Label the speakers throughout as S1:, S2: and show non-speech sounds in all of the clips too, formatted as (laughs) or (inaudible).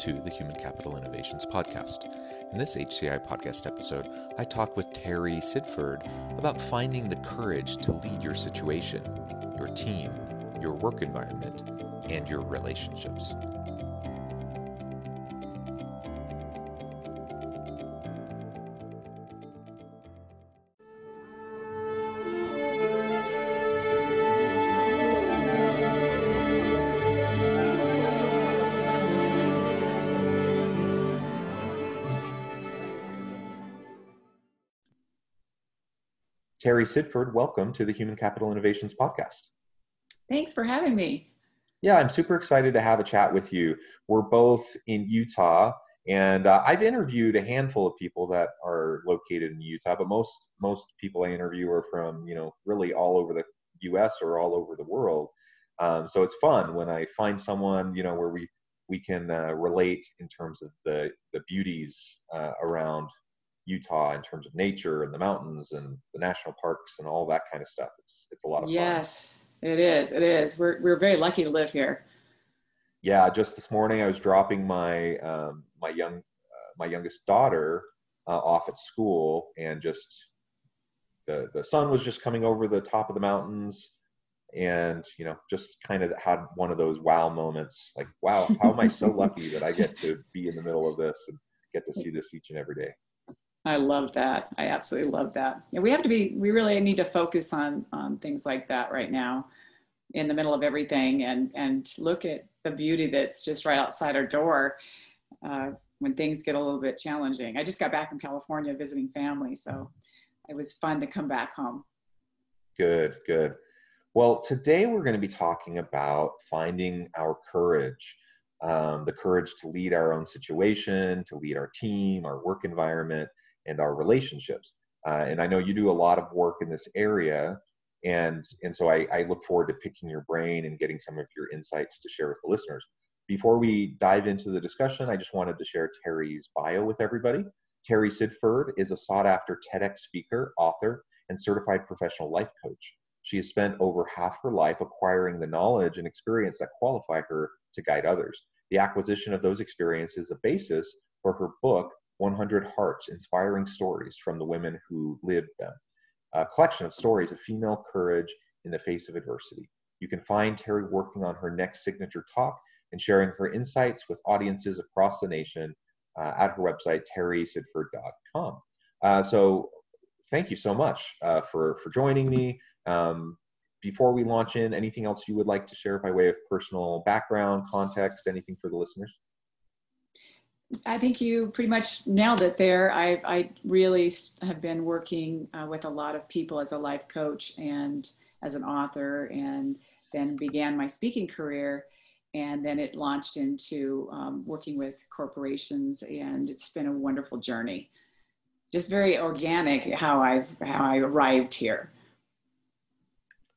S1: To the Human Capital Innovations Podcast. In this HCI podcast episode, I talk with Terry Sidford about finding the courage to lead your situation, your team, your work environment, and your relationships. Terry Sidford, welcome to the Human Capital Innovations Podcast.
S2: Thanks for having me.
S1: Yeah, I'm super excited to have a chat with you. We're both in Utah, and uh, I've interviewed a handful of people that are located in Utah, but most most people I interview are from you know really all over the U.S. or all over the world. Um, so it's fun when I find someone you know where we we can uh, relate in terms of the the beauties uh, around Utah in terms of nature and the mountains and the national parks and all that kind of stuff. It's it's a lot of fun.
S2: yes,
S1: fun.
S2: it is. It is. We're we're very lucky to live here.
S1: Yeah, just this morning I was dropping my um, my young uh, my youngest daughter uh, off at school, and just the the sun was just coming over the top of the mountains, and you know just kind of had one of those wow moments, like wow, how am I so lucky that I get to be in the middle of this and get to see this each and every day.
S2: I love that. I absolutely love that. Yeah, we have to be. We really need to focus on on things like that right now, in the middle of everything, and and look at the beauty that's just right outside our door. Uh, when things get a little bit challenging. I just got back from California visiting family, so it was fun to come back home.
S1: Good, good. Well, today we're going to be talking about finding our courage, um, the courage to lead our own situation, to lead our team, our work environment, and our relationships. Uh, and I know you do a lot of work in this area, and and so I, I look forward to picking your brain and getting some of your insights to share with the listeners. Before we dive into the discussion, I just wanted to share Terry's bio with everybody. Terry Sidford is a sought after TEDx speaker, author, and certified professional life coach. She has spent over half her life acquiring the knowledge and experience that qualify her to guide others. The acquisition of those experiences is a basis for her book, 100 Hearts Inspiring Stories from the Women Who Lived Them, a collection of stories of female courage in the face of adversity. You can find Terry working on her next signature talk and sharing her insights with audiences across the nation uh, at her website, terrysidford.com. Uh, so, thank you so much uh, for, for joining me. Um, before we launch in, anything else you would like to share by way of personal background, context, anything for the listeners?
S2: I think you pretty much nailed it there. I, I really have been working uh, with a lot of people as a life coach and as an author, and then began my speaking career. And then it launched into um, working with corporations, and it's been a wonderful journey. Just very organic how I've how I arrived here.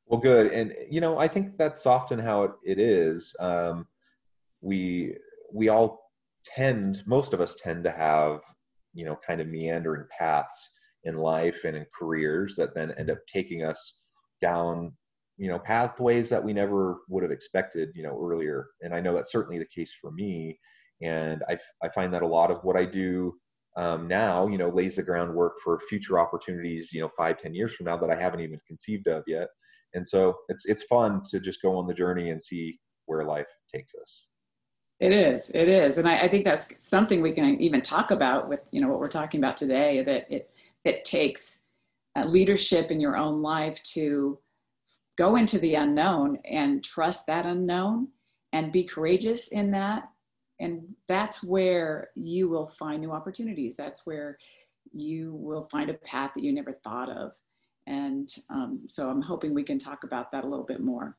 S1: Well, good, and you know I think that's often how it, it is. Um, we we all tend most of us tend to have you know kind of meandering paths in life and in careers that then end up taking us down you know pathways that we never would have expected you know earlier. And i know that's certainly the case for me. And i, I find that a lot of what i do um, now you know lays the groundwork for future opportunities you know five ten years from now that i haven't even conceived of yet. And so it's it's fun to just go on the journey and see where life takes us
S2: it is. It is, and I, I, think that's something we can even talk about with you know what we're talking about today. That it it takes uh, leadership in your own life to go into the unknown and trust that unknown and be courageous in that. And that's where you will find new opportunities. That's where you will find a path that you never thought of. And um, so I'm hoping we can talk about that a little bit more.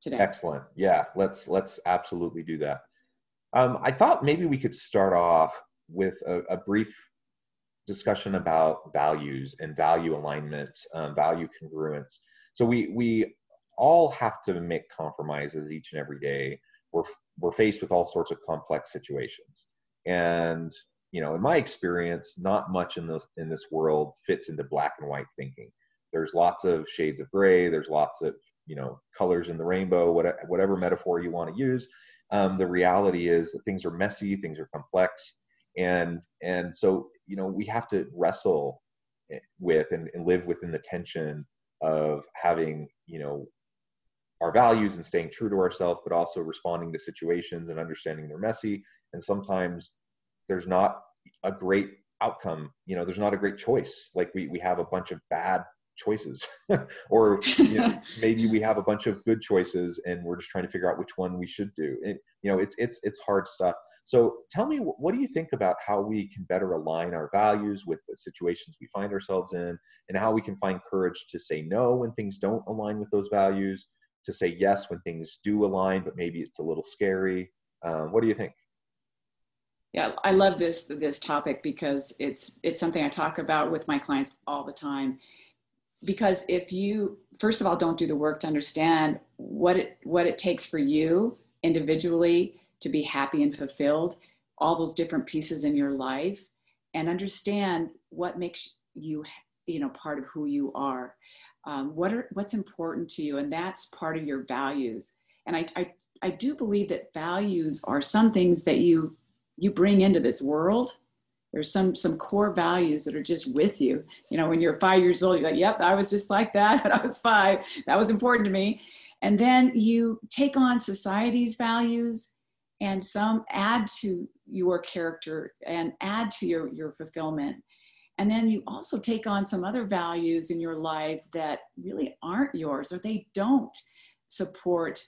S2: today.
S1: Excellent. Yeah, let's let's absolutely do that. Um, I thought maybe we could start off with a, a brief discussion about values and value alignment, um, value congruence. So we we all have to make compromises each and every day. We're we're faced with all sorts of complex situations, and you know, in my experience, not much in this in this world fits into black and white thinking. There's lots of shades of gray. There's lots of you know colors in the rainbow. Whatever, whatever metaphor you want to use. Um, the reality is that things are messy. Things are complex, and and so you know we have to wrestle with and, and live within the tension of having you know our values and staying true to ourselves, but also responding to situations and understanding they're messy. And sometimes there's not a great outcome. You know, there's not a great choice. Like we we have a bunch of bad choices, (laughs) or you know, (laughs) maybe we have a bunch of good choices, and we're just trying to figure out which one we should do. And you know, it's it's it's hard stuff. So tell me, what do you think about how we can better align our values with the situations we find ourselves in, and how we can find courage to say no when things don't align with those values, to say yes when things do align, but maybe it's a little scary. Um, what do you think?
S2: Yeah, I love this this topic because it's it's something I talk about with my clients all the time. Because if you first of all don't do the work to understand what it what it takes for you individually to be happy and fulfilled, all those different pieces in your life, and understand what makes you you know part of who you are. Um, what are what's important to you and that's part of your values. And I, I i do believe that values are some things that you you bring into this world there's some some core values that are just with you. You know when you're five years old you're like yep i was just like that (laughs) when i was five. That was important to me. And then you take on society's values and some add to your character and add to your your fulfillment. And then you also take on some other values in your life that really aren't yours or they don't support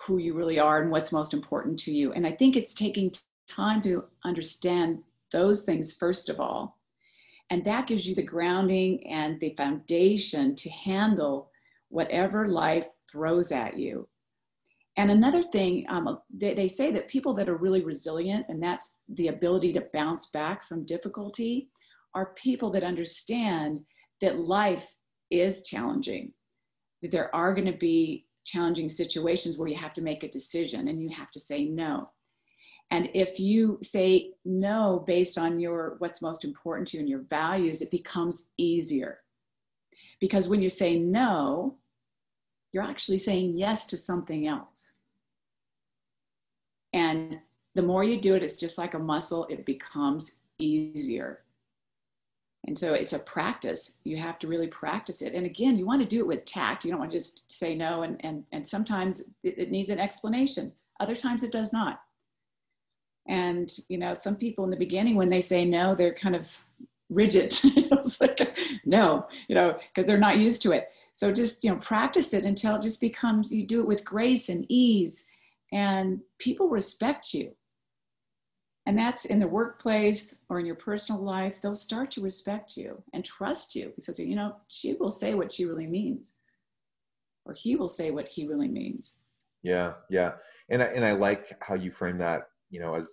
S2: who you really are and what's most important to you. And I think it's taking time to understand those things, first of all. And that gives you the grounding and the foundation to handle whatever life throws at you. And another thing, um, they, they say that people that are really resilient, and that's the ability to bounce back from difficulty, are people that understand that life is challenging, that there are going to be challenging situations where you have to make a decision and you have to say no. And if you say no based on your what's most important to you and your values, it becomes easier. Because when you say no, you're actually saying yes to something else. And the more you do it, it's just like a muscle, it becomes easier. And so it's a practice. You have to really practice it. And again, you want to do it with tact. You don't want to just say no. And, and, and sometimes it, it needs an explanation. Other times it does not. And, you know, some people in the beginning, when they say no, they're kind of rigid. (laughs) it's like, no, you know, because they're not used to it. So just, you know, practice it until it just becomes, you do it with grace and ease and people respect you and that's in the workplace or in your personal life, they'll start to respect you and trust you because, you know, she will say what she really means or he will say what he really means.
S1: Yeah, yeah. And I, and I like how you frame that, you know, as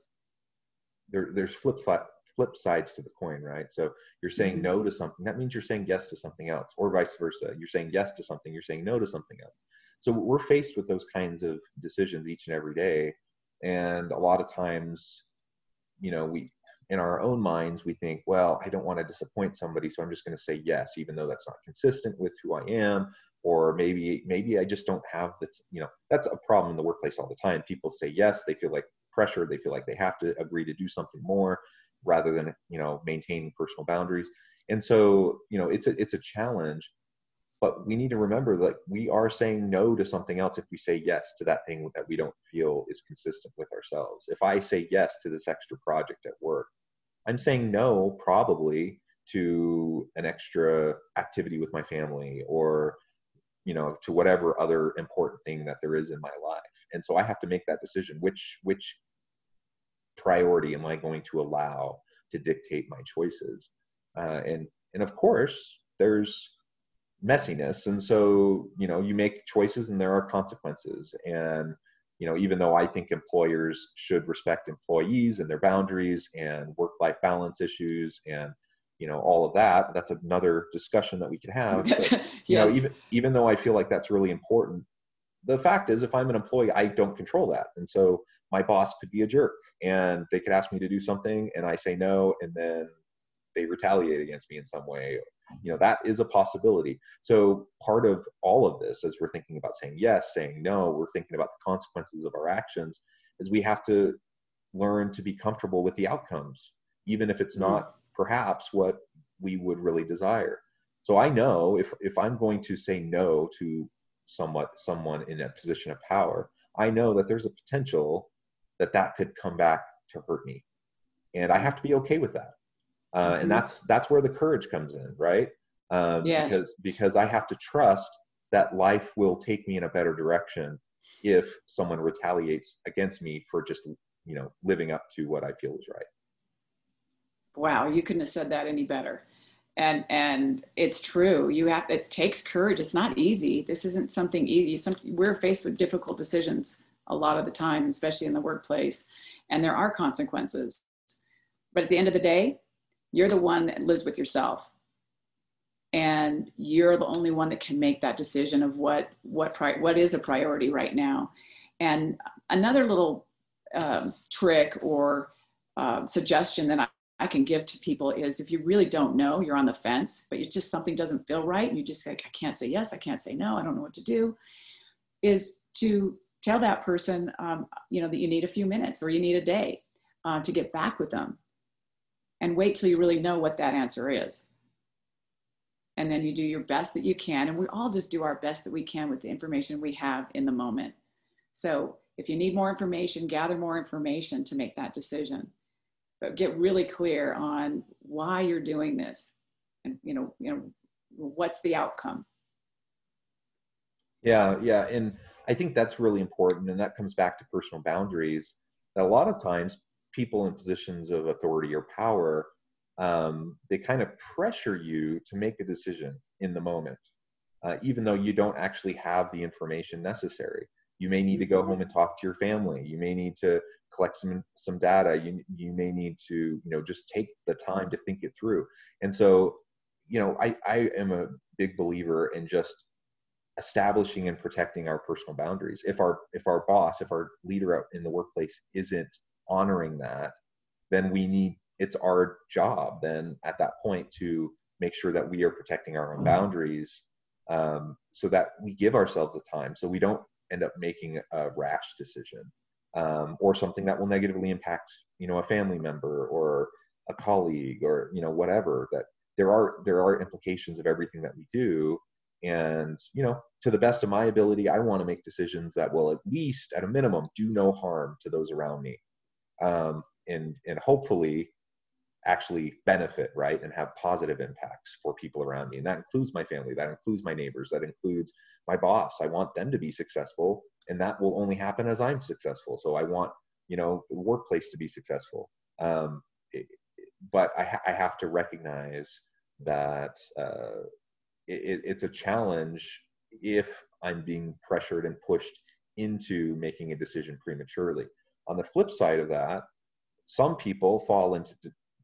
S1: there, there's flip side, flip sides to the coin, right? So you're saying mm-hmm. no to something, that means you're saying yes to something else, or vice versa. You're saying yes to something, you're saying no to something else. So we're faced with those kinds of decisions each and every day. And a lot of times you know we in our own minds we think well i don't want to disappoint somebody so i'm just going to say yes even though that's not consistent with who i am or maybe maybe i just don't have the you know that's a problem in the workplace all the time people say yes they feel like pressure. They feel like they have to agree to do something more rather than you know maintaining personal boundaries. And so you know it's a it's a challenge but we need to remember that we are saying no to something else if we say yes to that thing that we don't feel is consistent with ourselves. If I say yes to this extra project at work, I'm saying no probably to an extra activity with my family or you know to whatever other important thing that there is in my life. And so i have to make that decision which which priority am i going to allow to dictate my choices? Uh, and and of course there's messiness. And so you know you make choices and there are consequences. And you know even though i think employers should respect employees and their boundaries and work life balance issues and you know all of that that's another discussion that we could have. (laughs) But, you yes. know even even though i feel like that's really important the fact is if i'm an employee i don't control that. And so my boss could be a jerk and they could ask me to do something and i say no and then they retaliate against me in some way. You know that is a possibility. So part of all of this as we're thinking about saying yes saying no we're thinking about the consequences of our actions is we have to learn to be comfortable with the outcomes even if it's mm-hmm. not perhaps what we would really desire. So i know if if i'm going to say no to somewhat someone in a position of power i know that there's a potential that that could come back to hurt me. And i have to be okay with that. Uh, mm-hmm. and that's that's where the courage comes in right? Um, yes. because because i have to trust that life will take me in a better direction if someone retaliates against me for just you know living up to what i feel is right.
S2: Wow you couldn't have said that any better. And and it's true. You have it takes courage. It's not easy. This isn't something easy. Some, we're faced with difficult decisions a lot of the time especially in the workplace and there are consequences. But at the end of the day you're the one that lives with yourself. And you're the only one that can make that decision of what what pri- what is a priority right now. And another little uh, trick or uh, suggestion that I, I can give to people is if you really don't know you're on the fence but you just something doesn't feel right and you just like i can't say yes i can't say no i don't know what to do is to tell that person um, you know that you need a few minutes or you need a day uh, to get back with them and wait till you really know what that answer is. And then you do your best that you can. And we all just do our best that we can with the information we have in the moment. So if you need more information, gather more information to make that decision. But get really clear on why you're doing this and you know, you know, what's the outcome.
S1: Yeah, yeah. And I think that's really important. And that comes back to personal boundaries that a lot of times people in positions of authority or power, um, they kind of pressure you to make a decision in the moment, uh, even though you don't actually have the information necessary. You may need to go home and talk to your family. You may need to collect some some data. You you may need to you know just take the time to think it through. And so, you know, I I am a big believer in just establishing and protecting our personal boundaries. If our if our boss, if our leader out in the workplace isn't honoring that, then we need it's our job then at that point to make sure that we are protecting our own mm-hmm. boundaries um, so that we give ourselves the time so we don't end up making a rash decision um, or something that will negatively impact you know a family member or a colleague or you know whatever that there are there are implications of everything that we do and you know to the best of my ability i want to make decisions that will at least at a minimum do no harm to those around me um, and and hopefully actually benefit right and have positive impacts for people around me. And that includes my family that includes my neighbors that includes my boss. I want them to be successful and that will only happen as i'm successful. So i want you know the workplace to be successful. Um, it, but I, ha- I, have to recognize that uh, it, it's a challenge if i'm being pressured and pushed into making a decision prematurely on the flip side of that, some people fall into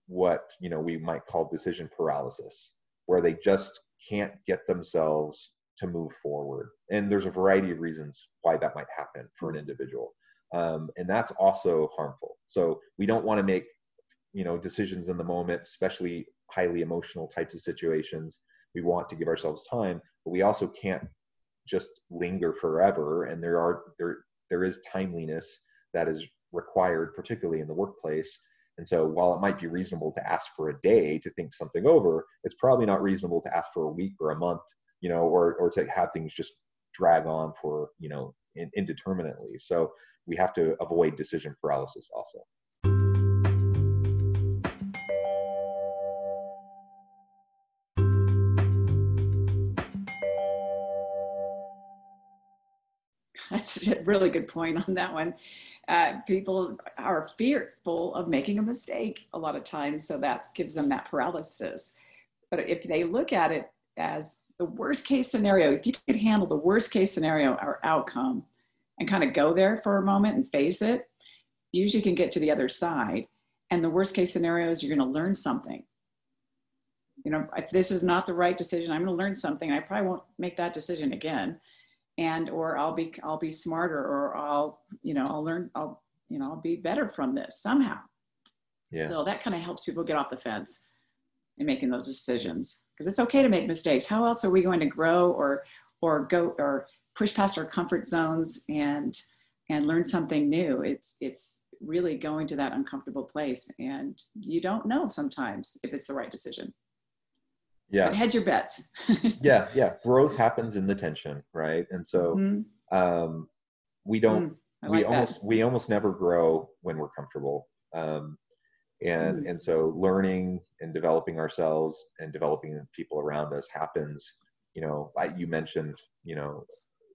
S1: what you know we might call decision paralysis, where they just can't get themselves to move forward. And there's a variety of reasons why that might happen for an individual, um, and that's also harmful. So we don't want to make you know decisions in the moment, especially highly emotional types of situations. We want to give ourselves time, but we also can't just linger forever. And there are there there is timeliness that is required, particularly in the workplace. And so while it might be reasonable to ask for a day to think something over, it's probably not reasonable to ask for a week or a month, you know, or, or to have things just drag on for, you know, indeterminately. So we have to avoid decision paralysis also.
S2: That's a really good point on that one. Uh, people are fearful of making a mistake a lot of times, so that gives them that paralysis. But if they look at it as the worst case scenario, if you could handle the worst case scenario or outcome and kind of go there for a moment and face it, usually can get to the other side. And the worst case scenario is you're going to learn something. You know, if this is not the right decision, I'm going to learn something. I probably won't make that decision again. And, or I'll be, I'll be smarter or I'll, you know, I'll learn, I'll, you know, I'll be better from this somehow. Yeah. So that kind of helps people get off the fence in making those decisions because it's okay to make mistakes. How else are we going to grow or, or go or push past our comfort zones and and learn something new it's it's really going to that uncomfortable place and you don't know sometimes if it's the right decision
S1: yeah.
S2: But hedge your bets. (laughs)
S1: Yeah yeah. Growth happens in the tension right? And so mm-hmm. um, we don't mm, we almost that. we almost never grow when we're comfortable. Um, and mm. and so learning and developing ourselves and developing people around us happens you know I, you mentioned you know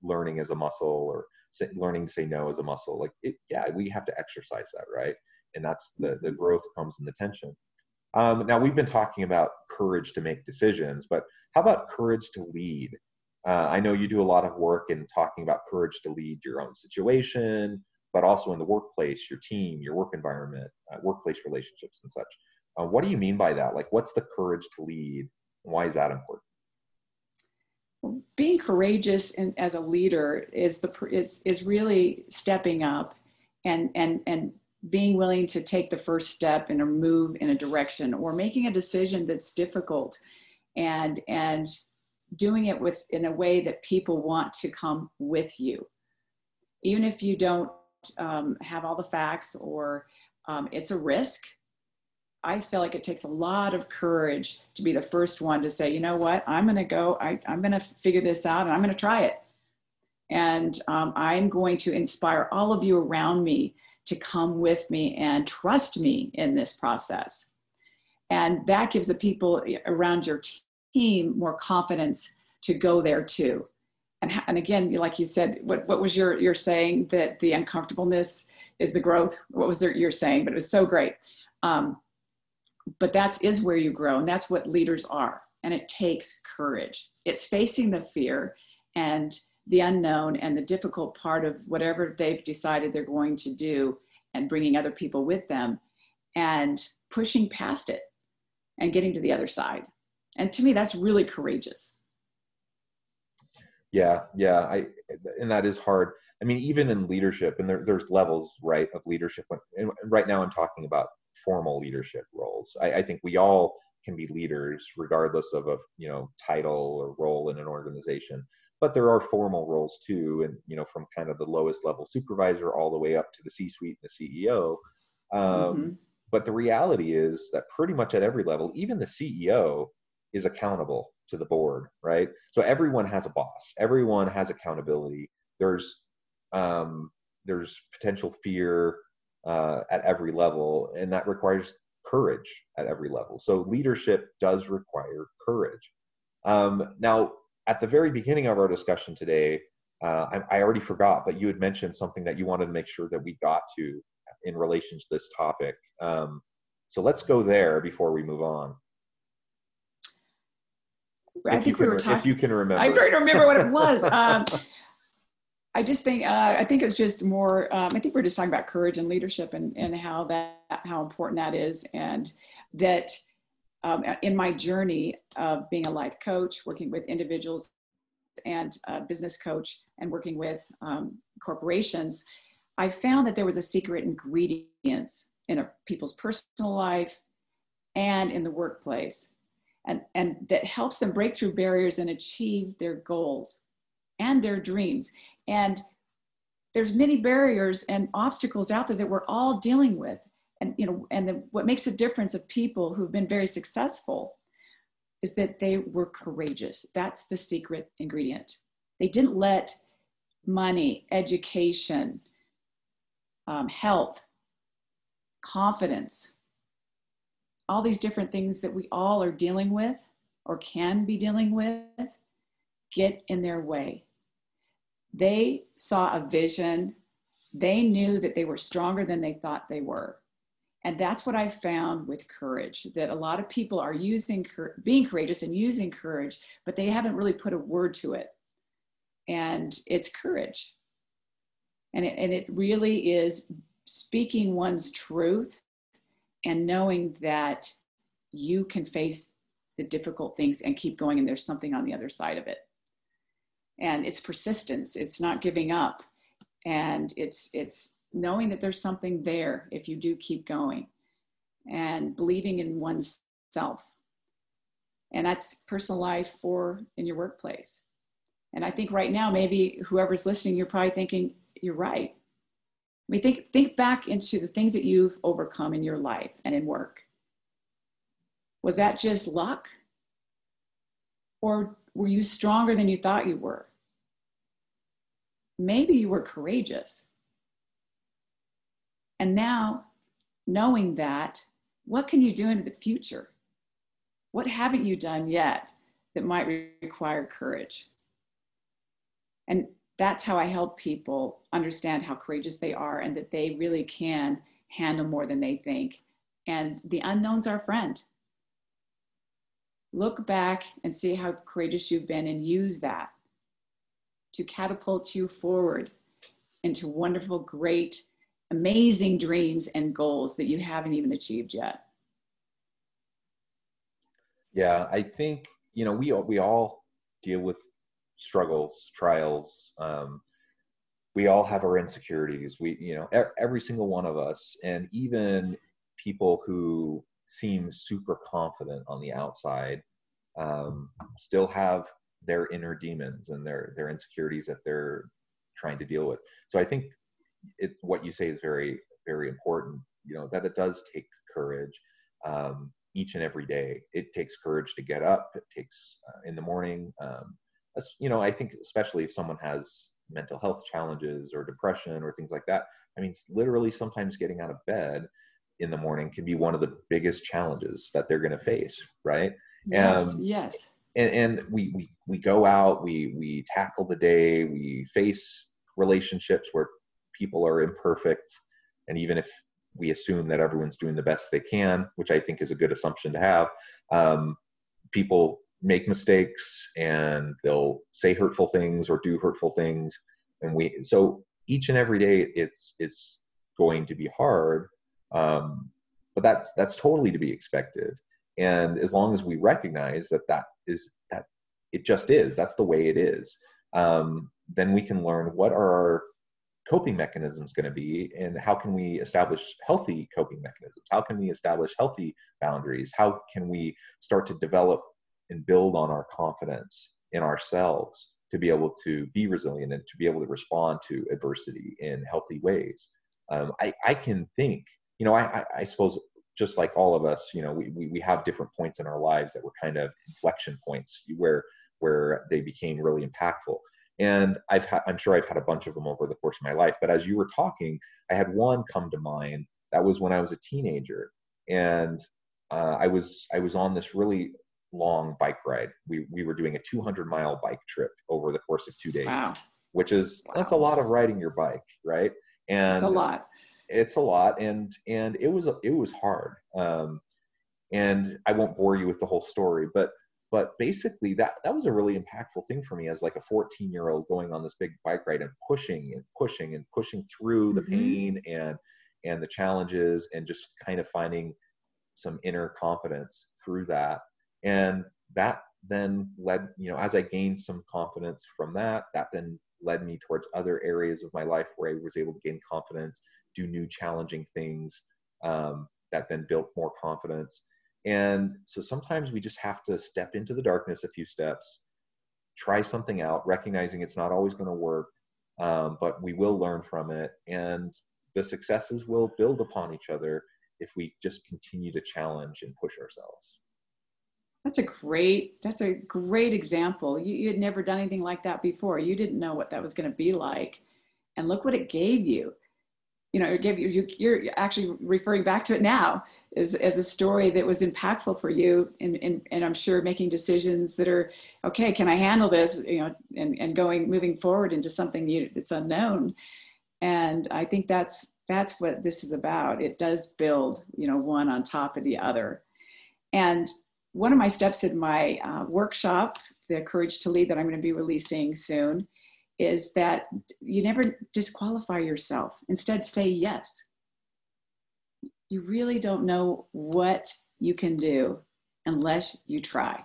S1: learning as a muscle or say, learning to say no as a muscle. Like it, yeah we have to exercise that right? And that's the the growth comes in the tension um, now we've been talking about courage to make decisions but how about courage to lead? Uh, i know you do a lot of work in talking about courage to lead your own situation but also in the workplace your team your work environment uh, workplace relationships and such. Uh, what do you mean by that? Like what's the courage to lead? Why is that important?
S2: Being courageous in, as a leader is the is is really stepping up and and and being willing to take the first step and a move in a direction or making a decision that's difficult and and doing it with in a way that people want to come with you even if you don't um, have all the facts or um, it's a risk I feel like it takes a lot of courage to be the first one to say, you know what, I'm going to go, I, i'm going to figure this out and I'm going to try it. And um, I'm going to inspire all of you around me to come with me and trust me in this process. And that gives the people around your team more confidence to go there too. And, and again, like you said, what, what was your, your saying that the uncomfortableness is the growth? What was your saying? But it was so great. Um, but that is where you grow and that's what leaders are and it takes courage it's facing the fear and the unknown and the difficult part of whatever they've decided they're going to do and bringing other people with them and pushing past it and getting to the other side. And to me that's really courageous.
S1: Yeah yeah i and that is hard. I mean even in leadership and there, there's levels right of leadership and right now i'm talking about formal leadership roles. I, I think we all can be leaders regardless of a you know title or role in an organization but there are formal roles too and you know from kind of the lowest level supervisor all the way up to the c suite and the ceo um, mm-hmm. but the reality is that pretty much at every level even the ceo is accountable to the board right so everyone has a boss everyone has accountability there's um, there's potential fear uh, at every level, and that requires courage at every level. So leadership does require courage. Um, now, at the very beginning of our discussion today, uh, I, I, already forgot, but you had mentioned something that you wanted to make sure that we got to in relation to this topic. Um, so let's go there before we move on.
S2: I if think we were talking.
S1: If you can remember,
S2: I'm trying to remember what it was. (laughs) Um, I just think uh, I think it was just more. Um, I think we're just talking about courage and leadership and and how that how important that is, and that um, in my journey of being a life coach, working with individuals and business coach, and working with um, corporations, I found that there was a secret ingredients in a, people's personal life and in the workplace, and and that helps them break through barriers and achieve their goals and their dreams. And there's many barriers and obstacles out there that we're all dealing with. And you know, and the, what makes a difference of people who've been very successful is that they were courageous. That's the secret ingredient. They didn't let money, education, um, health, confidence, all these different things that we all are dealing with or can be dealing with get in their way. They saw a vision. They knew that they were stronger than they thought they were. And that's what I found with courage that a lot of people are using being courageous and using courage, but they haven't really put a word to it. And it's courage. And it, and it really is speaking one's truth and knowing that you can face the difficult things and keep going and there's something on the other side of it and it's persistence it's not giving up and it's it's knowing that there's something there if you do keep going and believing in oneself and that's personal life or in your workplace and i think right now maybe whoever's listening you're probably thinking you're right I mean, think think back into the things that you've overcome in your life and in work. Was that just luck? Or were you stronger than you thought you were? Maybe you were courageous. And now, knowing that, what can you do into the future? What haven't you done yet that might require courage? And that's how I help people understand how courageous they are and that they really can handle more than they think. And the unknown's our friend. Look back and see how courageous you've been and use that to catapult you forward into wonderful, great, amazing dreams and goals that you haven't even achieved yet.
S1: Yeah, I think, you know, we, we all deal with struggles, trials. Um, we all have our insecurities. We, you know, every single one of us, and even people who seem super confident on the outside um, still have their inner demons and their their insecurities that they're trying to deal with. So I think it what you say is very very important. You know that it does take courage um, each and every day. It takes courage to get up. It takes uh, in the morning. Um, you know, I think especially if someone has mental health challenges or depression or things like that. I mean, literally sometimes getting out of bed in the morning can be one of the biggest challenges that they're going to face, right?
S2: Yes. Um, yes.
S1: And, and we, we we go out, we we tackle the day, we face relationships where people are imperfect, and even if we assume that everyone's doing the best they can, which I think is a good assumption to have, um, people make mistakes and they'll say hurtful things or do hurtful things. And we so each and every day it's it's going to be hard um, but that's that's totally to be expected. And as long as we recognize that that is that it just is that's the way it is um, then we can learn what are our coping mechanisms going to be and how can we establish healthy coping mechanisms how can we establish healthy boundaries how can we start to develop and build on our confidence in ourselves to be able to be resilient and to be able to respond to adversity in healthy ways. Um, I, I can think, you know, I, I, suppose just like all of us, you know, we, we, we have different points in our lives that were kind of inflection points where, where they became really impactful. And I've had, I'm sure I've had a bunch of them over the course of my life, but as you were talking, I had one come to mind. That was when I was a teenager and uh, I was, I was on this really long bike ride. We we were doing a 200 mile bike trip over the course of two days,
S2: wow.
S1: which is wow. that's a lot of riding your bike, right?
S2: And it's a lot.
S1: It's a lot, and and it was it was hard. Um, and I won't bore you with the whole story, but but basically that that was a really impactful thing for me as like a 14 year old going on this big bike ride and pushing and pushing and pushing through the mm-hmm. pain and and the challenges and just kind of finding some inner confidence through that and that then led you know as i gained some confidence from that that then led me towards other areas of my life where i was able to gain confidence do new challenging things um, that then built more confidence and so sometimes we just have to step into the darkness a few steps try something out recognizing it's not always going to work um, but we will learn from it and the successes will build upon each other if we just continue to challenge and push ourselves
S2: that's a great, that's a great example. You, you had never done anything like that before. You didn't know what that was going to be like. And look what it gave you. You know, it gave you, you you're actually referring back to it now as, as a story that was impactful for you. And, and, and I'm sure making decisions that are, okay, can I handle this? You know, and, and going, moving forward into something new that's unknown. And I think that's, that's what this is about. It does build, you know, one on top of the other. And one of my steps in my uh, workshop, the Courage to Lead, that I'm going to be releasing soon, is that you never disqualify yourself. Instead, say yes. You really don't know what you can do unless you try.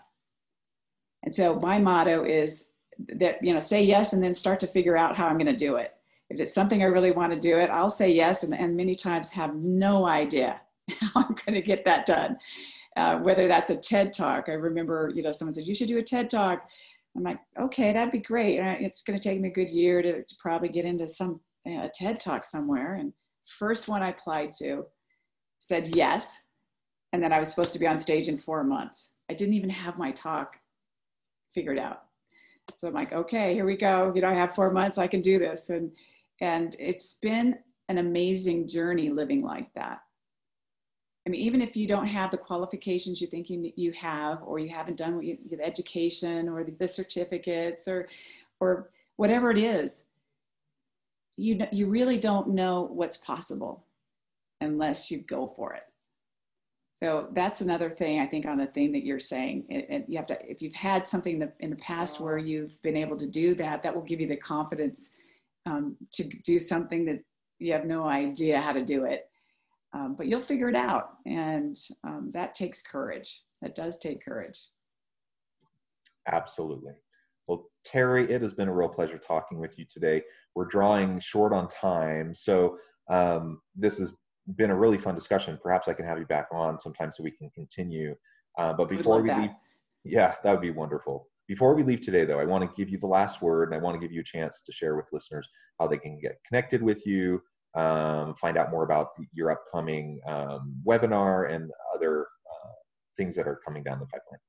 S2: And so my motto is that, you know, say yes and then start to figure out how I'm going to do it. If it's something I really want to do it, I'll say yes and, and many times have no idea (laughs) how I'm going to get that done. Uh, whether that's a TED talk. I remember, you know, someone said, you should do a TED talk. I'm like, okay, that'd be great. It's going to take me a good year to, to probably get into some a TED talk somewhere. And first one I applied to said yes. And then I was supposed to be on stage in four months. I didn't even have my talk figured out. So I'm like, okay, here we go. You know, I have four months, I can do this. And and it's been an amazing journey living like that. I mean, even if you don't have the qualifications you think you, you have, or you haven't done what you, the education or the, the certificates or, or whatever it is, you, you really don't know what's possible unless you go for it. So that's another thing I think on the thing that you're saying. And you have to, if you've had something in the past where you've been able to do that, that will give you the confidence um, to do something that you have no idea how to do it. Um, but you'll figure it out. And um, that takes courage. That does take courage.
S1: Absolutely. Well, Terry, it has been a real pleasure talking with you today. We're drawing short on time. So um, this has been a really fun discussion. Perhaps I can have you back on sometime so we can continue. Uh, but before we that. leave, yeah, that would be wonderful. Before we leave today, though, I want to give you the last word and I want to give you a chance to share with listeners how they can get connected with you, um, find out more about your upcoming um, webinar and other uh, things that are coming down the pipeline.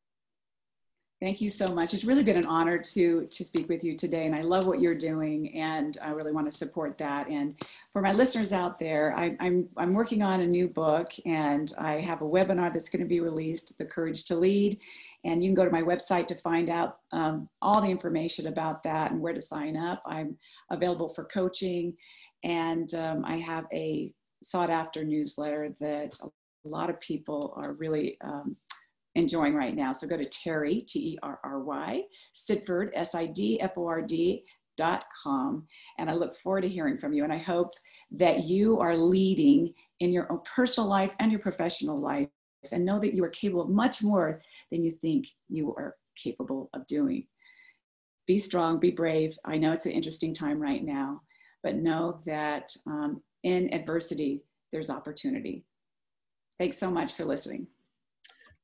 S2: Thank you so much. It's really been an honor to to speak with you today, and I love what you're doing, and I really want to support that. And for my listeners out there, I, I'm I'm working on a new book, and I have a webinar that's going to be released, "The Courage to Lead," and you can go to my website to find out um, all the information about that and where to sign up. I'm available for coaching, and um, I have a sought after newsletter that a lot of people are really um, enjoying right now. So go to Terry, T E R R Y, Sidford, S I D F O R D dot com and i look forward to hearing from you. And i hope that you are leading in your own personal life and your professional life and know that you are capable of much more than you think you are capable of doing. Be strong be brave. I know it's an interesting time right now but know that um, in adversity there's opportunity thanks so much for listening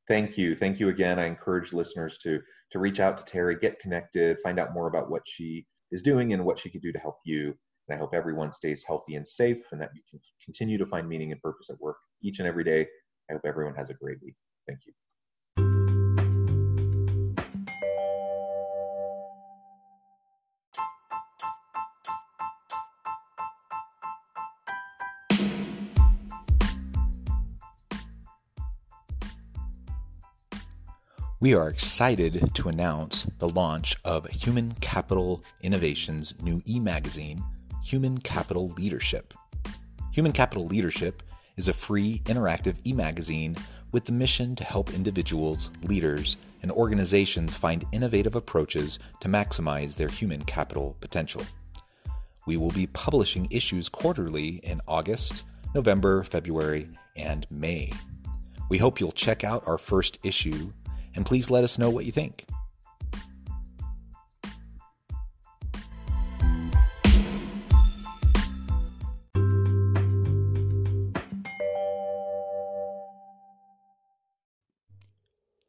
S1: thank you. Thank you again. I encourage listeners to to reach out to Terry, get connected, find out more about what she is doing and what she can do to help you. And I hope everyone stays healthy and safe and that you can continue to find meaning and purpose at work each and every day. I hope everyone has a great week. Thank you. We are excited to announce the launch of Human Capital Innovation's new e magazine, Human Capital Leadership. Human Capital Leadership is a free interactive e magazine with the mission to help individuals, leaders, and organizations find innovative approaches to maximize their human capital potential. We will be publishing issues quarterly in August, November, February, and May. We hope you'll check out our first issue and please let us know what you think.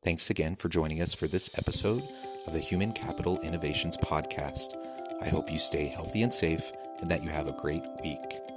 S1: Thanks again for joining us for this episode of the Human Capital Innovations Podcast. I hope you stay healthy and safe and that you have a great week.